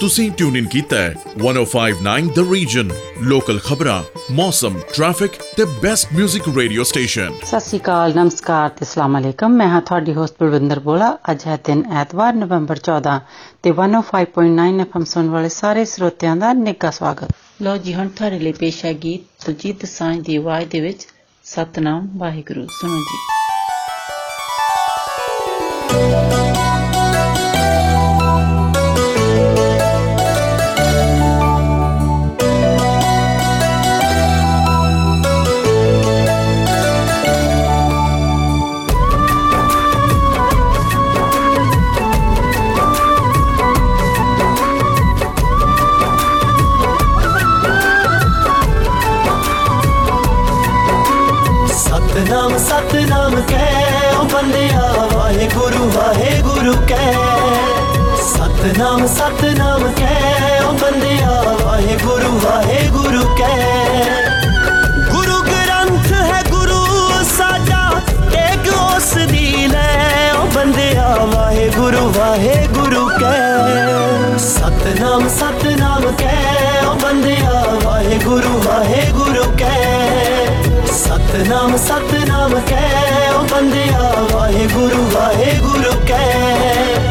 ਤੁਸੀਂ ਟਿਊਨ ਇਨ ਕੀਤਾ ਹੈ 1059 ਦ ਰੀਜਨ ਲੋਕਲ ਖਬਰਾਂ ਮੌਸਮ ਟ੍ਰੈਫਿਕ ਤੇ ਬੈਸਟ 뮤직 ਰੇਡੀਓ ਸਟੇਸ਼ਨ ਸਤਿ ਸ਼੍ਰੀ ਅਕਾਲ ਨਮਸਕਾਰ ਤੇ ਅਸਲਾਮ ਅਲੈਕਮ। ਮੈਂ ਹਾਂ ਤੁਹਾਡੀ ਹੋਸਟ ਬਲਵਿੰਦਰ ਬੋਲਾ। ਅੱਜ ਹੈ ਦਿਨ ਐਤਵਾਰ ਨਵੰਬਰ 14 ਤੇ 105.9 ਐਫਐਮ ਸੁਣ ਵਾਲੇ ਸਾਰੇ ਸਰੋਤਿਆਂ ਦਾ ਨਿੱਘਾ ਸਵਾਗਤ। ਲੋ ਜੀ ਹੁਣ ਤੁਹਾਡੇ ਲਈ ਪੇਸ਼ ਹੈ ਗੀਤ ਸੁਜੀਤ ਸਾਂਝ ਦੀ ਆਵਾਜ਼ ਦੇ ਵਿੱਚ ਸਤਨਾਮ ਵਾਹਿਗੁਰੂ। ਸੁਣੋ ਜੀ। ਸਤਨਾਮ ਸਤਨਾਮ ਕਹਿ ਓ ਬੰਦਿਆ ਵਾਹਿਗੁਰੂ ਵਾਹਿਗੁਰੂ ਕਹਿ ਗੁਰੂ ਗ੍ਰੰਥ ਹੈ ਗੁਰੂ ਸਾਡਾ ਟੇਕ ਉਸ ਦੀ ਲੈ ਓ ਬੰਦਿਆ ਵਾਹਿਗੁਰੂ ਵਾਹਿਗੁਰੂ ਕਹਿ ਸਤਨਾਮ ਸਤਨਾਮ ਕਹਿ ਓ ਬੰਦਿਆ ਵਾਹਿਗੁਰੂ ਵਾਹਿਗੁਰੂ ਕਹਿ ਸਤਨਾਮ ਸਤਨਾਮ ਕਹਿ ਓ ਬੰਦਿਆ ਵਾਹਿਗੁਰੂ ਵਾਹਿਗੁਰੂ ਕਹਿ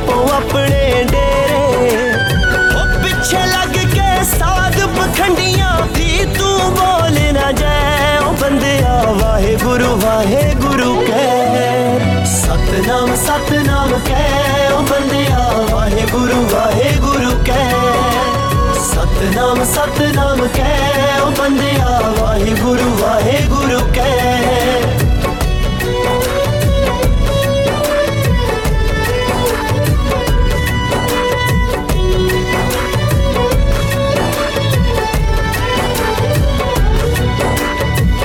ਪਖੰਡੀਆਂ ਦੀ ਤੂੰ ਬੋਲ ਨਾ ਜਾਏ ਉਹ ਬੰਦਿਆ ਵਾਹਿਗੁਰੂ ਵਾਹਿਗੁਰੂ ਕਹਿ ਸਤਨਾਮ ਸਤਨਾਮ ਕਹਿ ਉਹ ਬੰਦਿਆ ਵਾਹਿਗੁਰੂ ਵਾਹਿਗੁਰੂ ਕਹਿ ਸਤਨਾਮ ਸਤਨਾਮ ਕਹਿ ਉਹ ਬੰਦਿਆ ਵਾਹਿਗੁਰੂ ਵਾਹਿਗੁਰੂ ਕਹਿ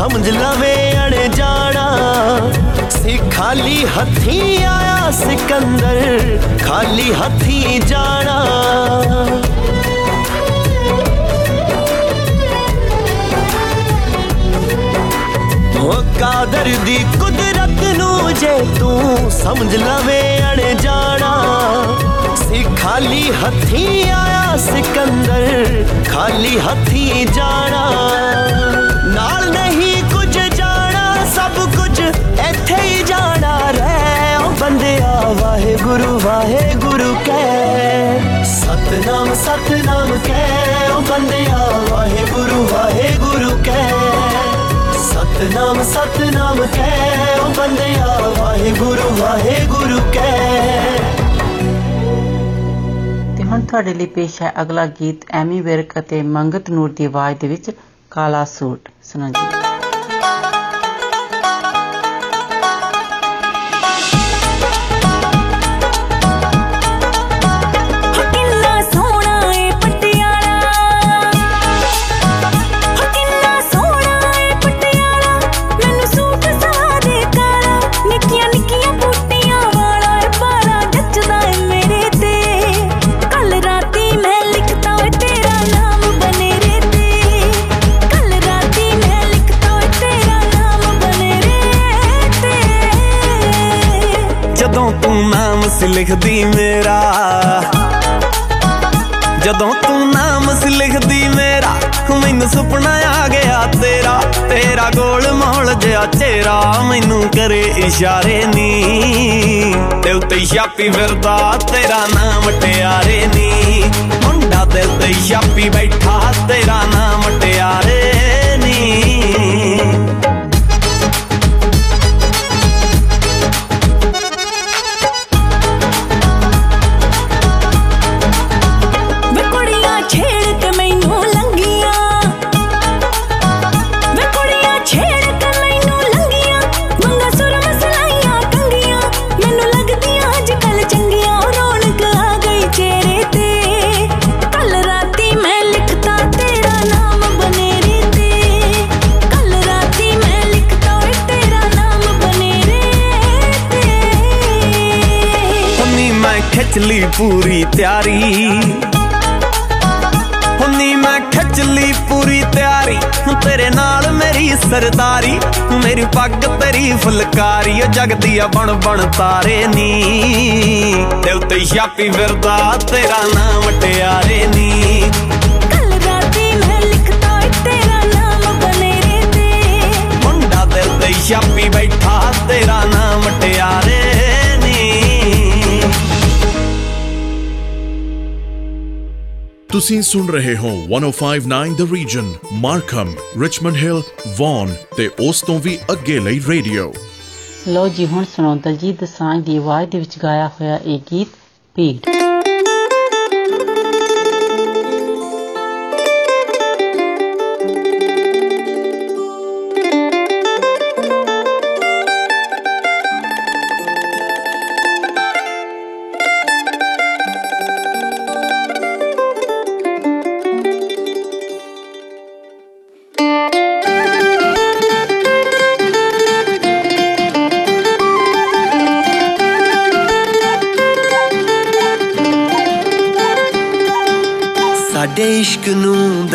ਸਮਝ ਲਵੇਂ ਅਣਜਾਣਾ ਸੀ ਖਾਲੀ ਹੱਥੀਂ ਆਇਆ ਸਿਕੰਦਰ ਖਾਲੀ ਹੱਥੀਂ ਜਾਣਾ ਉਹ ਕਾਦਰ ਦੀ ਕੁਦਰਤ ਨੂੰ ਜੇ ਤੂੰ ਸਮਝ ਲਵੇਂ ਅਣਜਾਣਾ ਸੀ ਖਾਲੀ ਹੱਥੀਂ ਆਇਆ ਸਿਕੰਦਰ ਖਾਲੀ ਹੱਥੀਂ ਜਾਣਾ ਨਾਲ ਨਹੀਂ ਵਾਹਿਗੁਰੂ ਵਾਹਿਗੁਰੂ ਕਹਿ ਸਤਨਾਮ ਸਤਨਾਮ ਕਹਿ ਉਹ ਬੰਦਿਆ, ਵਾਹਿਗੁਰੂ ਵਾਹਿਗੁਰੂ ਕਹਿ ਸਤਨਾਮ ਸਤਨਾਮ ਕਹਿ ਉਹ ਬੰਦਿਆ, ਵਾਹਿਗੁਰੂ ਵਾਹਿਗੁਰੂ ਕਹਿ ਤੇ ਹੁਣ ਤੁਹਾਡੇ ਲਈ ਪੇਸ਼ ਹੈ ਅਗਲਾ ਗੀਤ, ਐਮੀ ਵਿਰਕ ਅਤੇ ਮੰਗਤ ਨੂਰ ਦੀ ਆਵਾਜ਼ ਦੇ ਵਿੱਚ ਕਾਲਾ ਸੂਟ। ਸੁਣੋ ਜਿਹਾ ਚਿਹਰਾ ਮੈਨੂੰ ਕਰੇ ਇਸ਼ਾਰੇ ਨੀ। ਤੇ ਉੱਤੇ ਛਾਪੀ ਫਿਰਦਾ, ਤੇਰਾ ਨਾਮ ਟਿਆਰੇ ਨੀ। ਮੁੰਡਾ ਦਿਲ ਤੇ ਛਾਪੀ ਬੈਠਾ, ਤੇਰਾ ਨਾਮ ਟਿਆਰੇ ਖਿੱਚ ਲਈ ਪੂਰੀ ਤਿਆਰੀ। ਹੁੰਨੀ ਮੈਂ ਖਿੱਚ ਲਈ ਪੂਰੀ ਤਿਆਰੀ। ਤੇਰੇ ਨਾਲ ਮੇਰੀ ਸਰਦਾਰੀ ਮੇਰੀ ਪੱਗ ਤੇਰੀ ਫੁਲਕਾਰੀ ਉਹ ਜਗਦੀ ਆ ਬਣ ਬਣ ਤਾਰੇ ਨੀ। ਦਿਲ ਤੇ ਛਾਪੀ ਫਿਰਦਾ ਤੇਰਾ ਨਾਮ ਟਿਆਰੇ ਨੀ। ਛਾਪੀ ਬੈਠਾ ਤੇਰਾ ਨਾਮ ਤੁਸੀਂ ਸੁਣ ਰਹੇ ਹੋ 1059 the region Markham Richmond Hill Vaughan ਤੇ ਉਸ ਤੋਂ ਵੀ ਅੱਗੇ ਲਈ ਰੇਡੀਓ। ਲੋ ਜੀ, ਹੁਣ ਸੁਣੋ ਦਲਜੀਤ ਦਸਾਂਝ ਦੀ ਆਵਾਜ਼ ਦੇ ਵਿੱਚ ਗਾਇਆ ਹੋਇਆ ਇਹ ਗੀਤ ਪੀੜ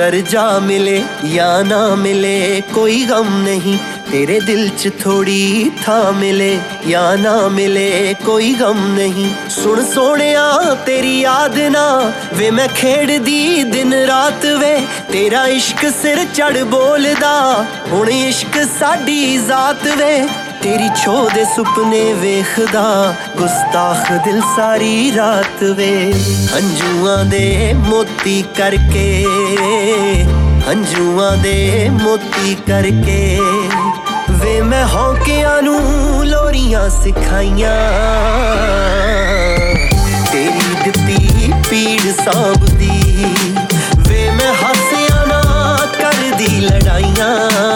ਦਰਜਾ ਮਿਲੇ ਜਾਂ ਨਾ ਮਿਲੇ, ਕੋਈ ਗਮ ਨਹੀਂ। ਤੇਰੇ ਦਿਲ 'ਚ ਥੋੜੀ ਥਾਂ ਮਿਲੇ ਜਾਂ ਨਾ ਮਿਲੇ, ਕੋਈ ਗਮ ਨਹੀਂ। ਸੁਣ ਸੋਹਣਿਆ, ਤੇਰੀ ਯਾਦ ਨਾ ਵੇ, ਮੈਂ ਖੇਡਦੀ ਦਿਨ ਰਾਤ ਵੇ। ਤੇਰਾ ਇਸ਼ਕ ਸਿਰ ਚੜ ਬੋਲਦਾ, ਹੁਣ ਇਸ਼ਕ ਸਾਡੀ ਜ਼ਾਤ ਵੇ। ਤੇਰੀ ਛੋ ਦੇ ਸੁਪਨੇ ਵੇਖਦਾ, ਗੁਸਤਾਖ ਦਿਲ ਸਾਰੀ ਰਾਤ ਵੇ। ਹੰਝੂਆਂ ਦੇ ਮੋਤੀ ਕਰਕੇ, ਹੰਝੂਆਂ ਦੇ ਮੋਤੀ ਕਰਕੇ ਵੇ ਮੈਂ ਹੌਕਿਆਂ ਨੂੰ ਲੋਰੀਆਂ ਸਿਖਾਈਆਂ। ਤੇਰੀ ਦਿੱਤੀ ਪੀੜ ਸਾਂਭਦੀ, ਵੇ ਮੈਂ ਹਾਸਿਆਂ ਨਾ ਕਰਦੀ ਲੜਾਈਆਂ।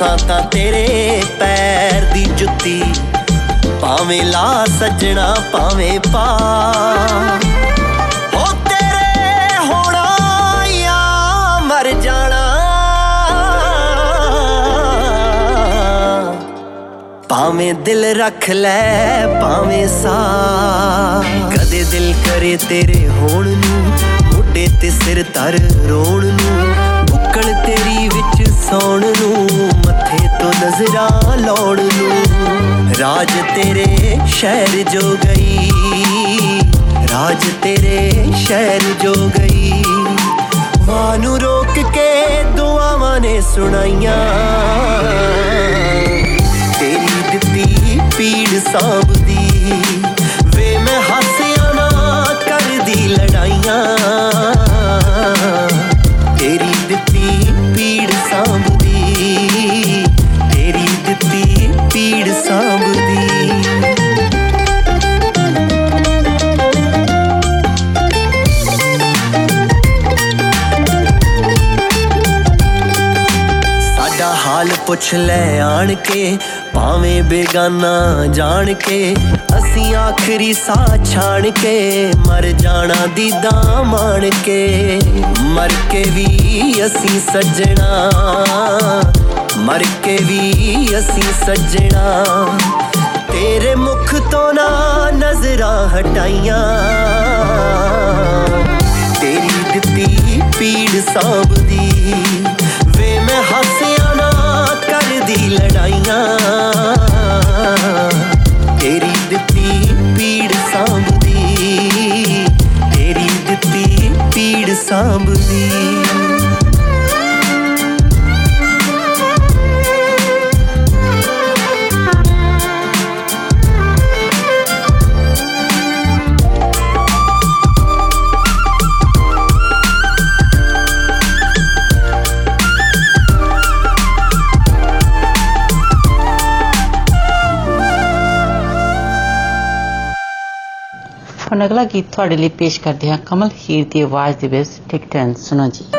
ਅਸਾਂ ਤਾਂ ਤੇਰੇ ਪੈਰ ਦੀ ਜੁੱਤੀ। ਭਾਵੇਂ ਲਾ ਸੱਜਣਾ, ਭਾਵੇਂ ਪਾ ਹੋ ਤੇਰੇ ਹੋਣਾ ਜਾਂ ਮਰ ਜਾਣਾ। ਭਾਵੇਂ ਦਿਲ ਰੱਖ ਲੈ, ਭਾਵੇਂ ਸਾ ਕਦੇ ਦਿਲ ਕਰੇ ਤੇਰੇ ਹੋਣ ਨੂੰ, ਮੋਢੇ ਤੇ ਸਿਰ ਤਰ ਰੋਣ ਨੂੰ ਬੁੱਕਲ ਤੇਰੀ ਵਿੱਚ ਸੌਣ ਨੂੰ। ਨਜ਼ਰਾਂ ਲਾਉਣ ਨੂੰ। ਰਾਜ ਤੇਰੇ ਸ਼ਹਿਰ ਜੋ ਗਈ। ਰਾਜ ਤੇਰੇ ਸ਼ਹਿਰ ਜੋ ਗਈ। ਮਾਂ ਨੂੰ ਰੋਕ ਕੇ ਦੁਆਵਾਂ ਨੇ ਸੁਣਾਈਆਂ। ਤੇਰੀ ਦਿੱਤੀ ਪੀੜ ਸਾਂਭਦੀ। ਵੇ ਮੈਂ ਹਾਸਿਆਂ ਨਾ ਕਰਦੀ ਲੜਾਈਆਂ। ਪੁੱਛ ਲੈ ਆਣ ਕੇ ਭਾਵੇਂ ਬੇਗਾਨਾ ਜਾਣ ਕੇ ਅਸੀਂ ਆਖਰੀ ਸਾਹ ਛਾਣ ਕੇ ਮਰ ਜਾਣਾ ਦੀਦਾ ਮਾਣ ਕੇ ਮਰ ਕੇ ਵੀ ਅਸੀਂ ਸੱਜਣਾ, ਮਰ ਕੇ ਵੀ ਅਸੀਂ ਸੱਜਣਾ। ਤੇਰੇ ਮੁਖ ਤੋਂ ਨਾ ਨਜ਼ਰਾਂ ਹਟਾਈਆਂ। ਤੇਰੀ ਦਿੱਤੀ ਪੀੜ ਸਾਂਭਦੀ, ਵੇ ਮੈਂ ਹਾਸਿਆਂ ਨਾ ਕਰਦੀ ਲੜਾਈਆਂ। ਤੇਰੀ ਦਿੱਤੀ ਪੀੜ ਸਾਂਭਦੀ। ਤੇਰੀ ਦਿੱਤੀ ਪੀੜ ਸਾਂਭਦੀ। ਹੁਣ ਅਗਲਾ ਗੀਤ ਤੁਹਾਡੇ ਲਈ ਪੇਸ਼ ਕਰਦੇ ਹਾਂ ਕਮਲ ਹੀਰ ਦੀ ਆਵਾਜ਼ ਦੇ ਵਿੱਚ ਟਿਕ ਟੈਨ ਸੁਣੋ ਜੀ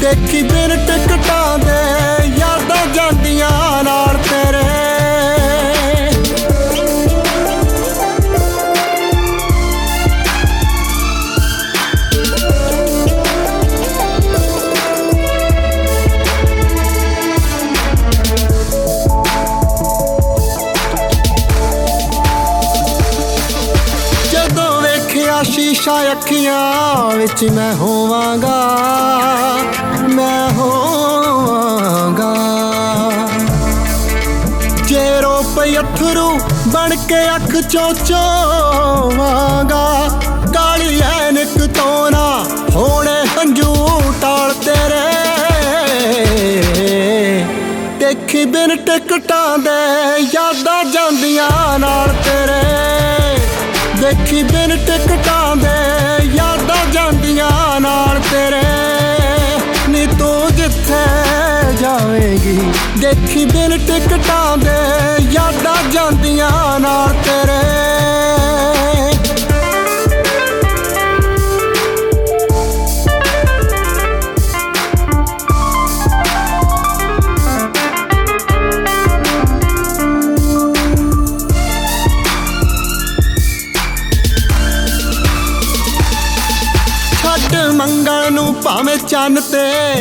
ਦੇਖੀ ਬਿਨ ਟਿਕਟਾਂ ਦੇ, ਯਾਦਾਂ ਜਾਂਦੀਆਂ ਨਾਲ ਤੇਰੇ। ਜਦੋਂ ਵੇਖਿਆ ਸ਼ੀਸ਼ਾ ਅੱਖੀਆਂ ਵਿੱਚ ਮੈਂ ਹੋਵਾਂਗਾ ਅੱਖ ਚੋਂ ਚੋਵਾਂਗਾ ਕਾਲੀ ਐਨਕ ਤੋਂ ਨਾ ਹੋਣੇ ਹੰਝੂ ਟਾਲ ਤੇਰੇ ਦੇਖੀ ਬਿਨ ਟਿਕਟਾਂ ਦੇ ਯਾਦਾਂ ਜਾਂਦੀਆਂ ਨਾਲ ਤੇਰੇ। ਦੇਖੀ ਬਿਨ ਟਿਕਟਾਂ ਦੇ ਯਾਦਾਂ ਜਾਂਦੀਆਂ ਨਾਲ ਤੇਰੇ। ਨੀ ਤੂੰ ਜਿੱਥੇ ਜਾਵੇਂਗੀ, ਦੇਖੀ ਬਿਨ ਟਿਕਟਾਂ ਦੇ ਯਾਦਾਂ ਜਾਂਦੀਆਂ ਨਾਲ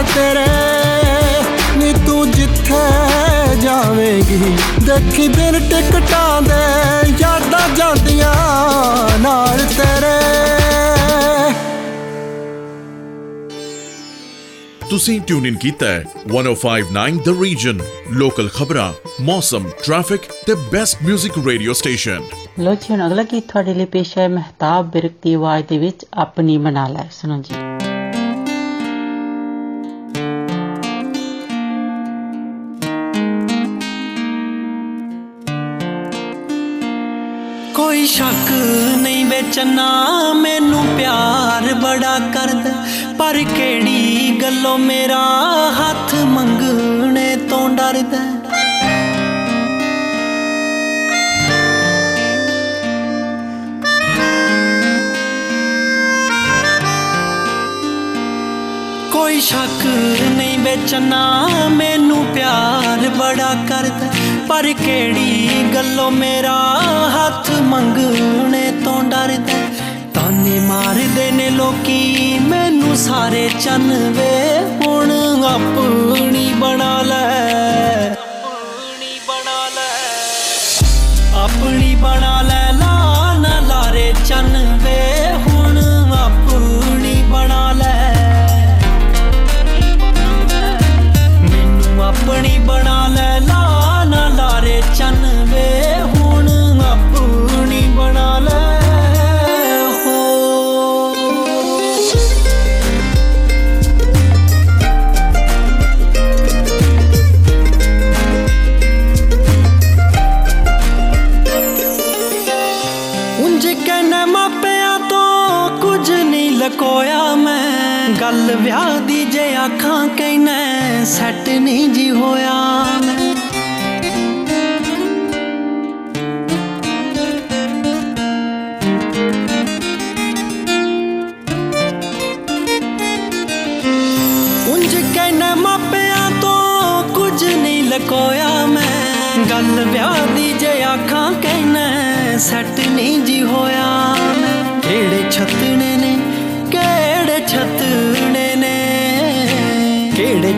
ਨਾਲ ਤੇਰੇ ਨੀ ਤੂੰ ਜਿੱਥੇ ਜਾਵੇਂਗੀ। ਦੇਖੀ ਬਿਨ ਟਿਕਟਾਂ ਦੇ ਯਾਦਾਂ ਜਾਂਦੀਆਂ ਨਾਲ ਤੇਰੇ। ਤੁਸੀਂ ਟਿਊਨ ਇਨ ਕੀਤਾ ਹੈ 1059 ਦ ਰੀਜਨ ਲੋਕਲ ਖਬਰਾਂ ਮੌਸਮ ਟ੍ਰੈਫਿਕ ਤੇ ਬੈਸਟ 뮤직 ਰੇਡੀਓ ਸਟੇਸ਼ਨ ਲੋ ਜੀ ਹੁਣ ਅਗਲਾ ਗੀਤ ਤੁਹਾਡੇ ਲਈ ਪੇਸ਼ ਹੈ ਮਹਿਤਾਬ ਬਿਰਕ ਦੀ ਆਵਾਜ਼ ਦੇ ਵਿੱਚ ਆਪਣੀ ਬਣਾ ਲੈ। ਸੁਣੋ ਜੀ। ਕੋਈ ਸ਼ੱਕ ਨਹੀਂ ਵੇਚਨਾ ਮੈਨੂੰ ਪਿਆਰ ਬੜਾ ਕਰਦਾ। ਪਰ ਕਿਹੜੀ ਗੱਲੋਂ ਮੇਰਾ ਹੱਥ ਮੰਗਣੇ ਤੋਂ ਡਰਦਾ? ਕੋਈ ਸ਼ੱਕ ਨਹੀਂ ਵੇਚਨਾ ਮੈਨੂੰ ਪਿਆਰ ਬੜਾ ਕਰਦਾ। ਪਰ ਕਿਹੜੀ ਗੱਲੋਂ ਮੇਰਾ ਹੱਥ ਮੰਗਣੇ ਤੋਂ ਡਰਦਾ? ਤਾਨੇ ਮਾਰਦੇ ਨੇ ਲੋਕੀ, ਮੈਨੂੰ ਸਾਰੇ ਚੰਨ ਵੇ ਹੁਣ ਆਪਣੀ ਬਣਾ ਲੈ। ਆਪਣੀ ਬਣਾ ਲੈ। ਆਪਣੀ ਬਣਾ ਲੈ ਲਾ ਨਾ ਲਾਰੇ ਚੰਨ ਵੇ ਹੁਣ ਆਪਣੀ ਬਣਾ ਲੈ। ਮੈਨੂੰ ਆਪਣੀ ਬਣਾ ਲੈ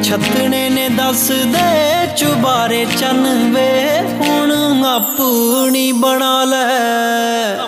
ਛਤਣੇ ਨੇ ਦੱਸ ਦੇ ਚੁਬਾਰੇ ਚੰਨ ਵੇ ਹੁਣ ਆਪਣੀ ਬਣਾ ਲੈ।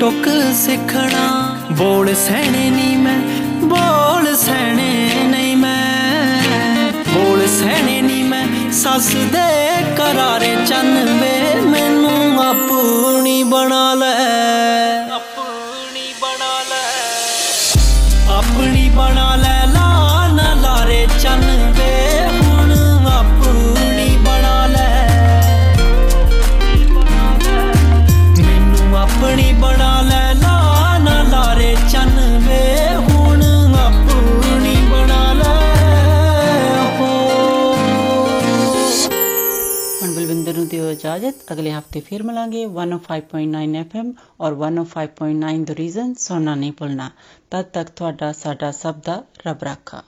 ਟੁੱਕ ਸਿੱਖਣਾ। ਬੋਲ ਸਹਿਣੇ ਨਹੀਂ ਮੈਂ, ਬੋਲ ਸਹਿਣੇ ਨਹੀਂ ਮੈਂ। ਬੋਲ ਸਹਿਣੇ ਨਹੀਂ ਮੈਂ, ਸੱਸ ਦੇ ਕਰਾਰੇ ਚੰਨ ਵੇ। इजाज़त। अगले हफ़्ते फिर मिलेंगे वन ओ फाइव एफ़ एम और one O five point nine the Region सुनना नहीं भूलना। तब तक थोड़ा साडा सब दा रब रखा।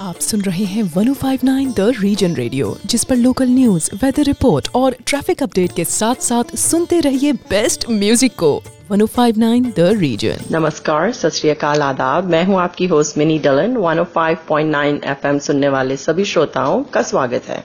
आप सुन रहे हैं 1059 द रीजन रेडियो जिस पर लोकल न्यूज़ वेदर रिपोर्ट और ट्रैफ़िक अपडेट के साथ साथ सुनते रहिए बेस्ट म्यूज़िक को। 1059 द रीजन नमस्कार सत आदाब। मैं हूँ आपकी होस्ट मिनी डलन। 105.9 एफएम सुनने वाले सभी श्रोताओं का स्वागत है।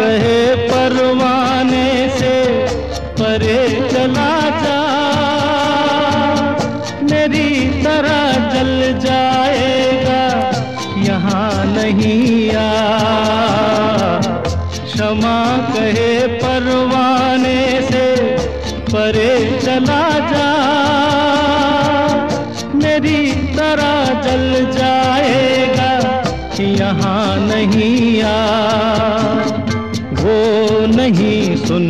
कहे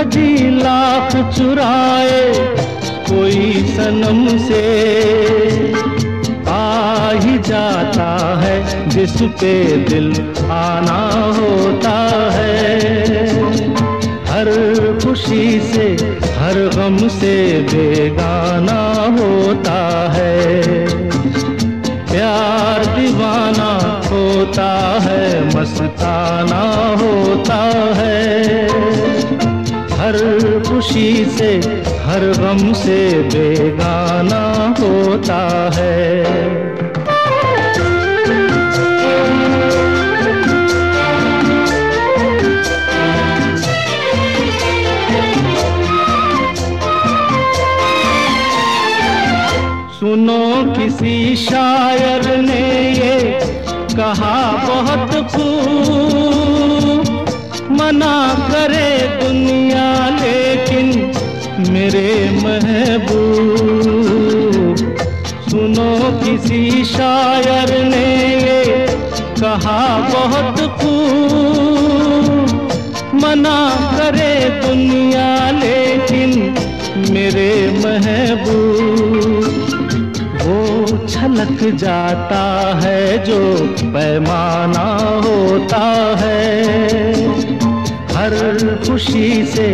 हजी लाख चुराए कोई सनम से। आ ही जाता है जिस पे दिल आना होता है। हर खुशी से, हर गम से बेगाना होता है। प्यार दीवाना होता है, मस्ताना होता है। हर खुशी से हर गम से बेगाना होता है। सुनो किसी शायर ने मना करे दुनिया लेकिन मेरे महबूब। वो छलक जाता है जो पैमाना होता है। हर खुशी से,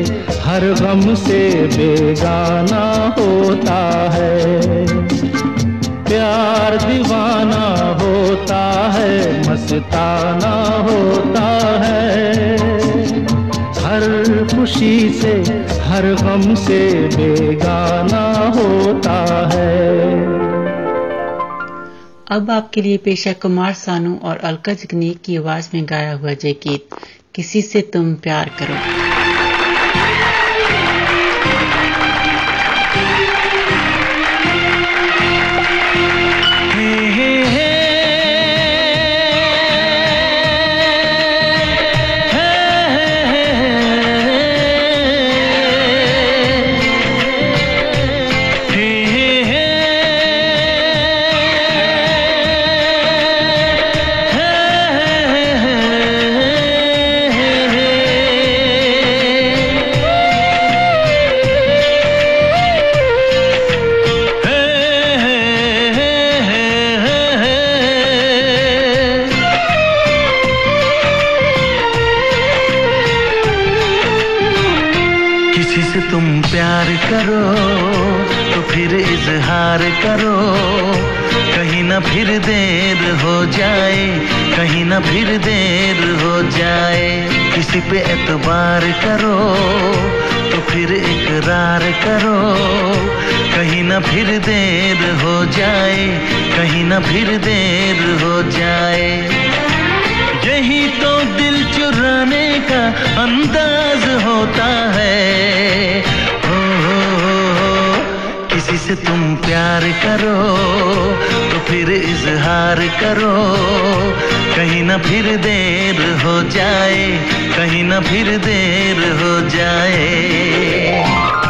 हर गम से बेगाना होता है। प्यार दीवाना होता है, मस्ताना होता है। खुशी से हर गम से बेगाना होता है। अब आपके लिए पेशा कुमार सानू और अलका जगनीक की आवाज़ में गाया हुआ जय गीत किसी से तुम प्यार करो। फिर देर हो जाए किसी पे एतबार करो तो फिर इकरार करो। कहीं ना फिर देर हो जाए कहीं ना फिर देर हो जाए। यही तो दिल चुराने का अंदाज होता है। हो, हो, हो। किसी से तुम प्यार करो तो फिर इजहार करो। कहीं ना फिर देर हो जाए कहीं ना फिर देर हो जाए।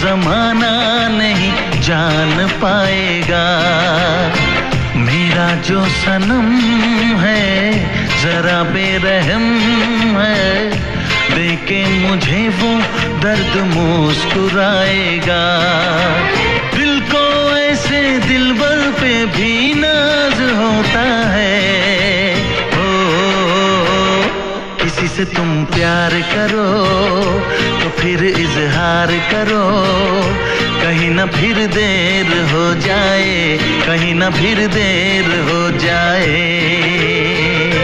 जमाना नहीं जान पाएगा। मेरा जो सनम है, जरा बेरहम है। देखे मुझे वो दर्द मुस्कुराएगा। दिल को ऐसे दिलबर पे भी नाज होता से तुम प्यार करो तो फिर इजहार करो। कहीं ना फिर देर हो जाए, कहीं ना फिर देर हो जाए।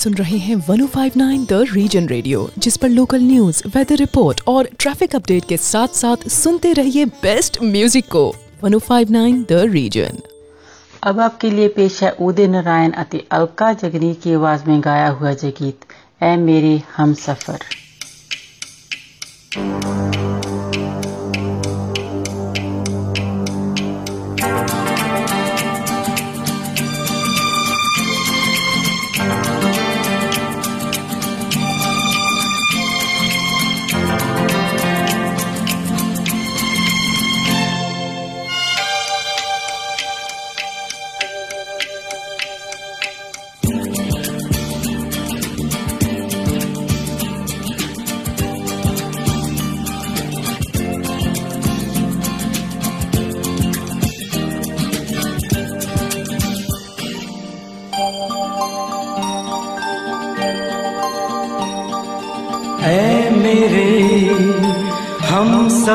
सुन रहे हैं 1059 द रीजन रेडियो जिस पर लोकल न्यूज़ वेदर रिपोर्ट और ट्रैफ़िक अपडेट के साथ साथ सुनते रहिए बेस्ट म्यूज़िक को। 1059 द रीजन अब आपके लिए पेश है उदय नारायण अति अलका जगनी की आवाज़ में गाया हुआ जय गीत ए मेरे हम सफ़र।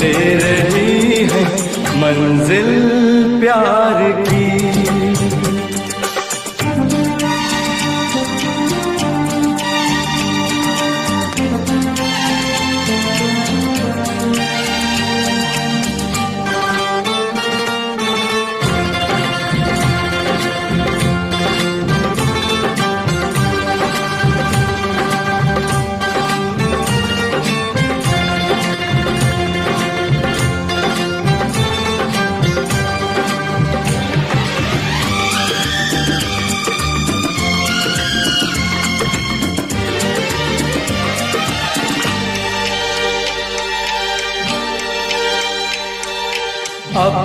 दे रही है मंजिल प्यार की।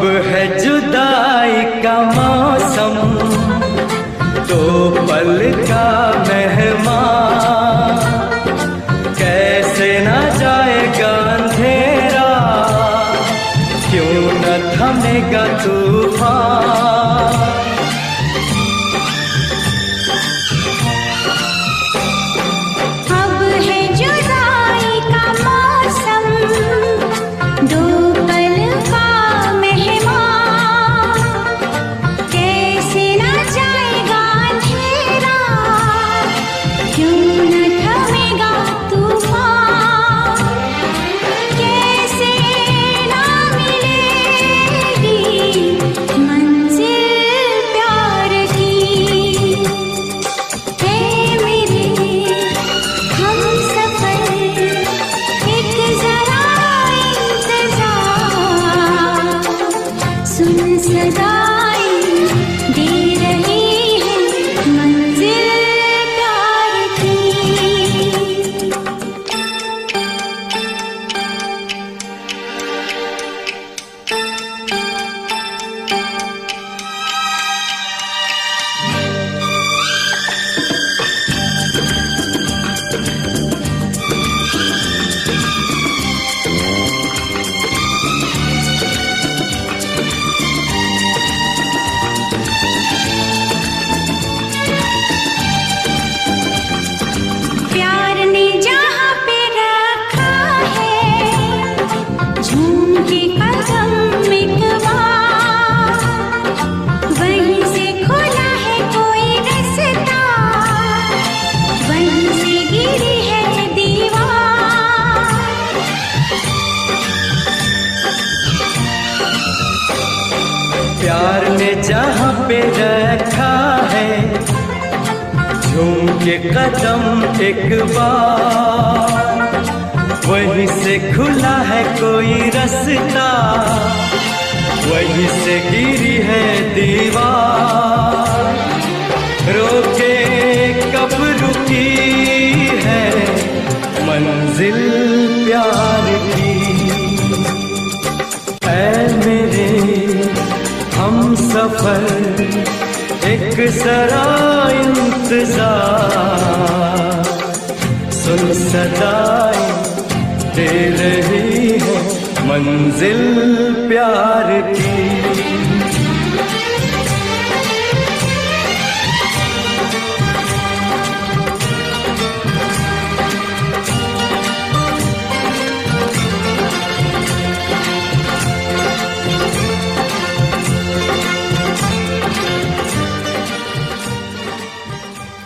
अब है जुदाई का मौसम दो पल का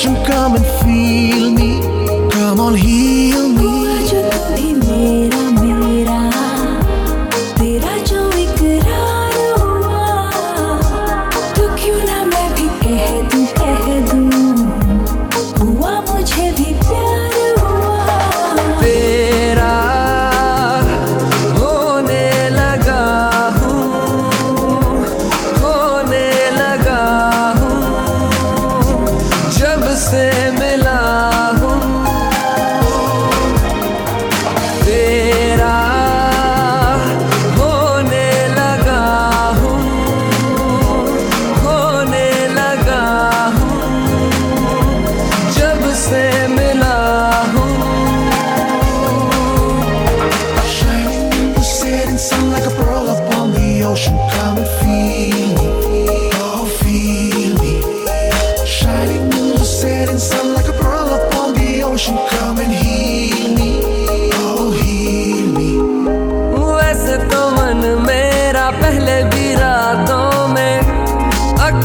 passion coming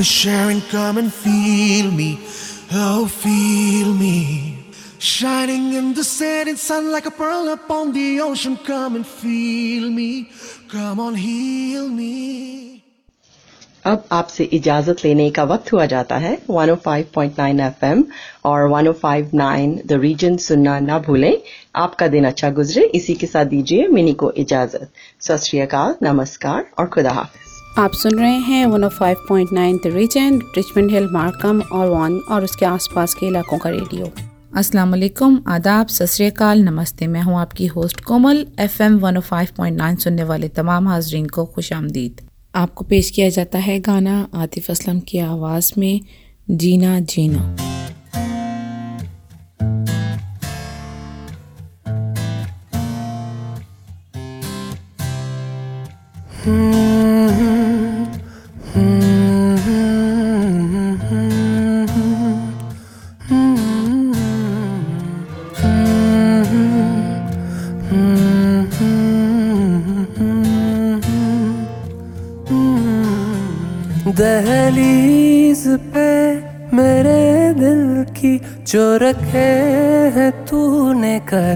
We're sharing, come and feel me. Oh, feel me. Shining in the setting sun like a pearl upon the ocean, come and feel me. Come on, heal me. अब आपसे इजाज़त लेने का वक्त हुआ जाता है 105.9 एफएम और 105.9 द रीजन सुनना ना भूलें आपका दिन अच्छा गुजरे इसी के साथ दीजिए मिनी को इजाज़त सत नमस्कार और खुदा हाफिज आप सुन रहे हैं 105.9 the Region Richmond Hill Markham और वन और उसके आसपास के इलाकों का रेडियो अस्सलाम वालेकुम आदाब सत श्री अकाल नमस्ते। मैं हूँ आपकी होस्ट कोमल एफएम 105.9 सुनने वाले तमाम हाजरीन को खुश आमदीद। आपको पेश किया जाता है गाना आतिफ असलम की आवाज़ में जीना जीना। दहलीज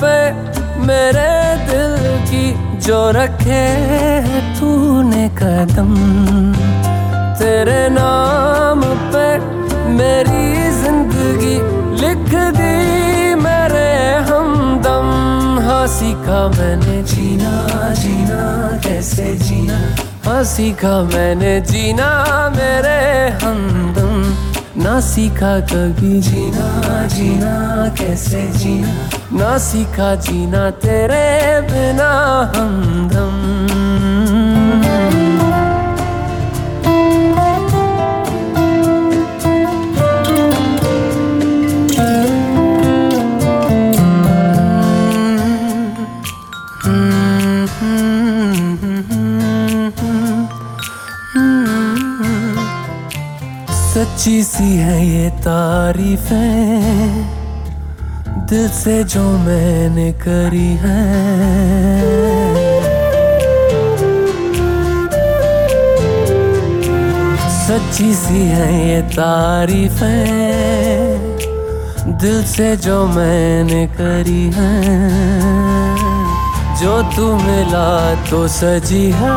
पे मेरे दिल की जो रखे तूने कदम। तेरे नाम पे मेरी ज़िंदगी लिख दी मेरे हमदम। हाँ सीखा मैंने जीना जीना, कैसे जीना? हाँ सीखा मैंने जीना मेरे हमदम। ना सीखा कभी जीना जीना, कैसे जीना? ना सीखा जीना तेरे बिना हमदम। सच्ची सी है ये तारीफें। दिल से जो मैंने करी है। सच्ची सी है ये तारीफें दिल से जो मैंने करी है। जो तू मिला तो सजी है,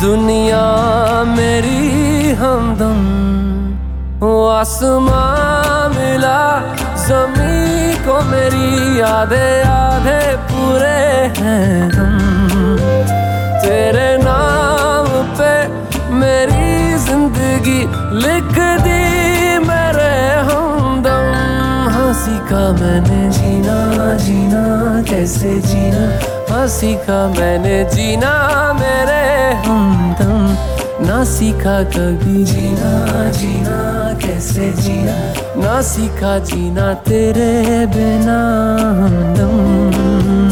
दुनिया मेरी हमदम। आसमां मिला जमी को मेरी यादें आधे पूरे हैं हम तेरे नाम पे मेरी ज़िंदगी लिख दी, मेरे हमदम। हँसी का मैंने जीना जीना, कैसे जीना? हँसी का मैंने जीना, मेरे हमदम। ना सीखा कभी जीना जीना, कैसे जीना? ना सीखा जीना तेरे बिना हमदम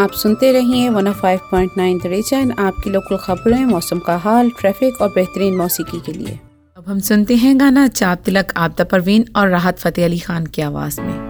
आप सुनते रहिए 105.9 नाइन रीजन आपकी लोकल खबरें, मौसम का हाल ट्रैफ़िक और बेहतरीन मौसीकी के लिए। अब हम सुनते हैं गाना चाप तिलक आपदा परवीन और राहत फतेह अली खान की आवाज़ में।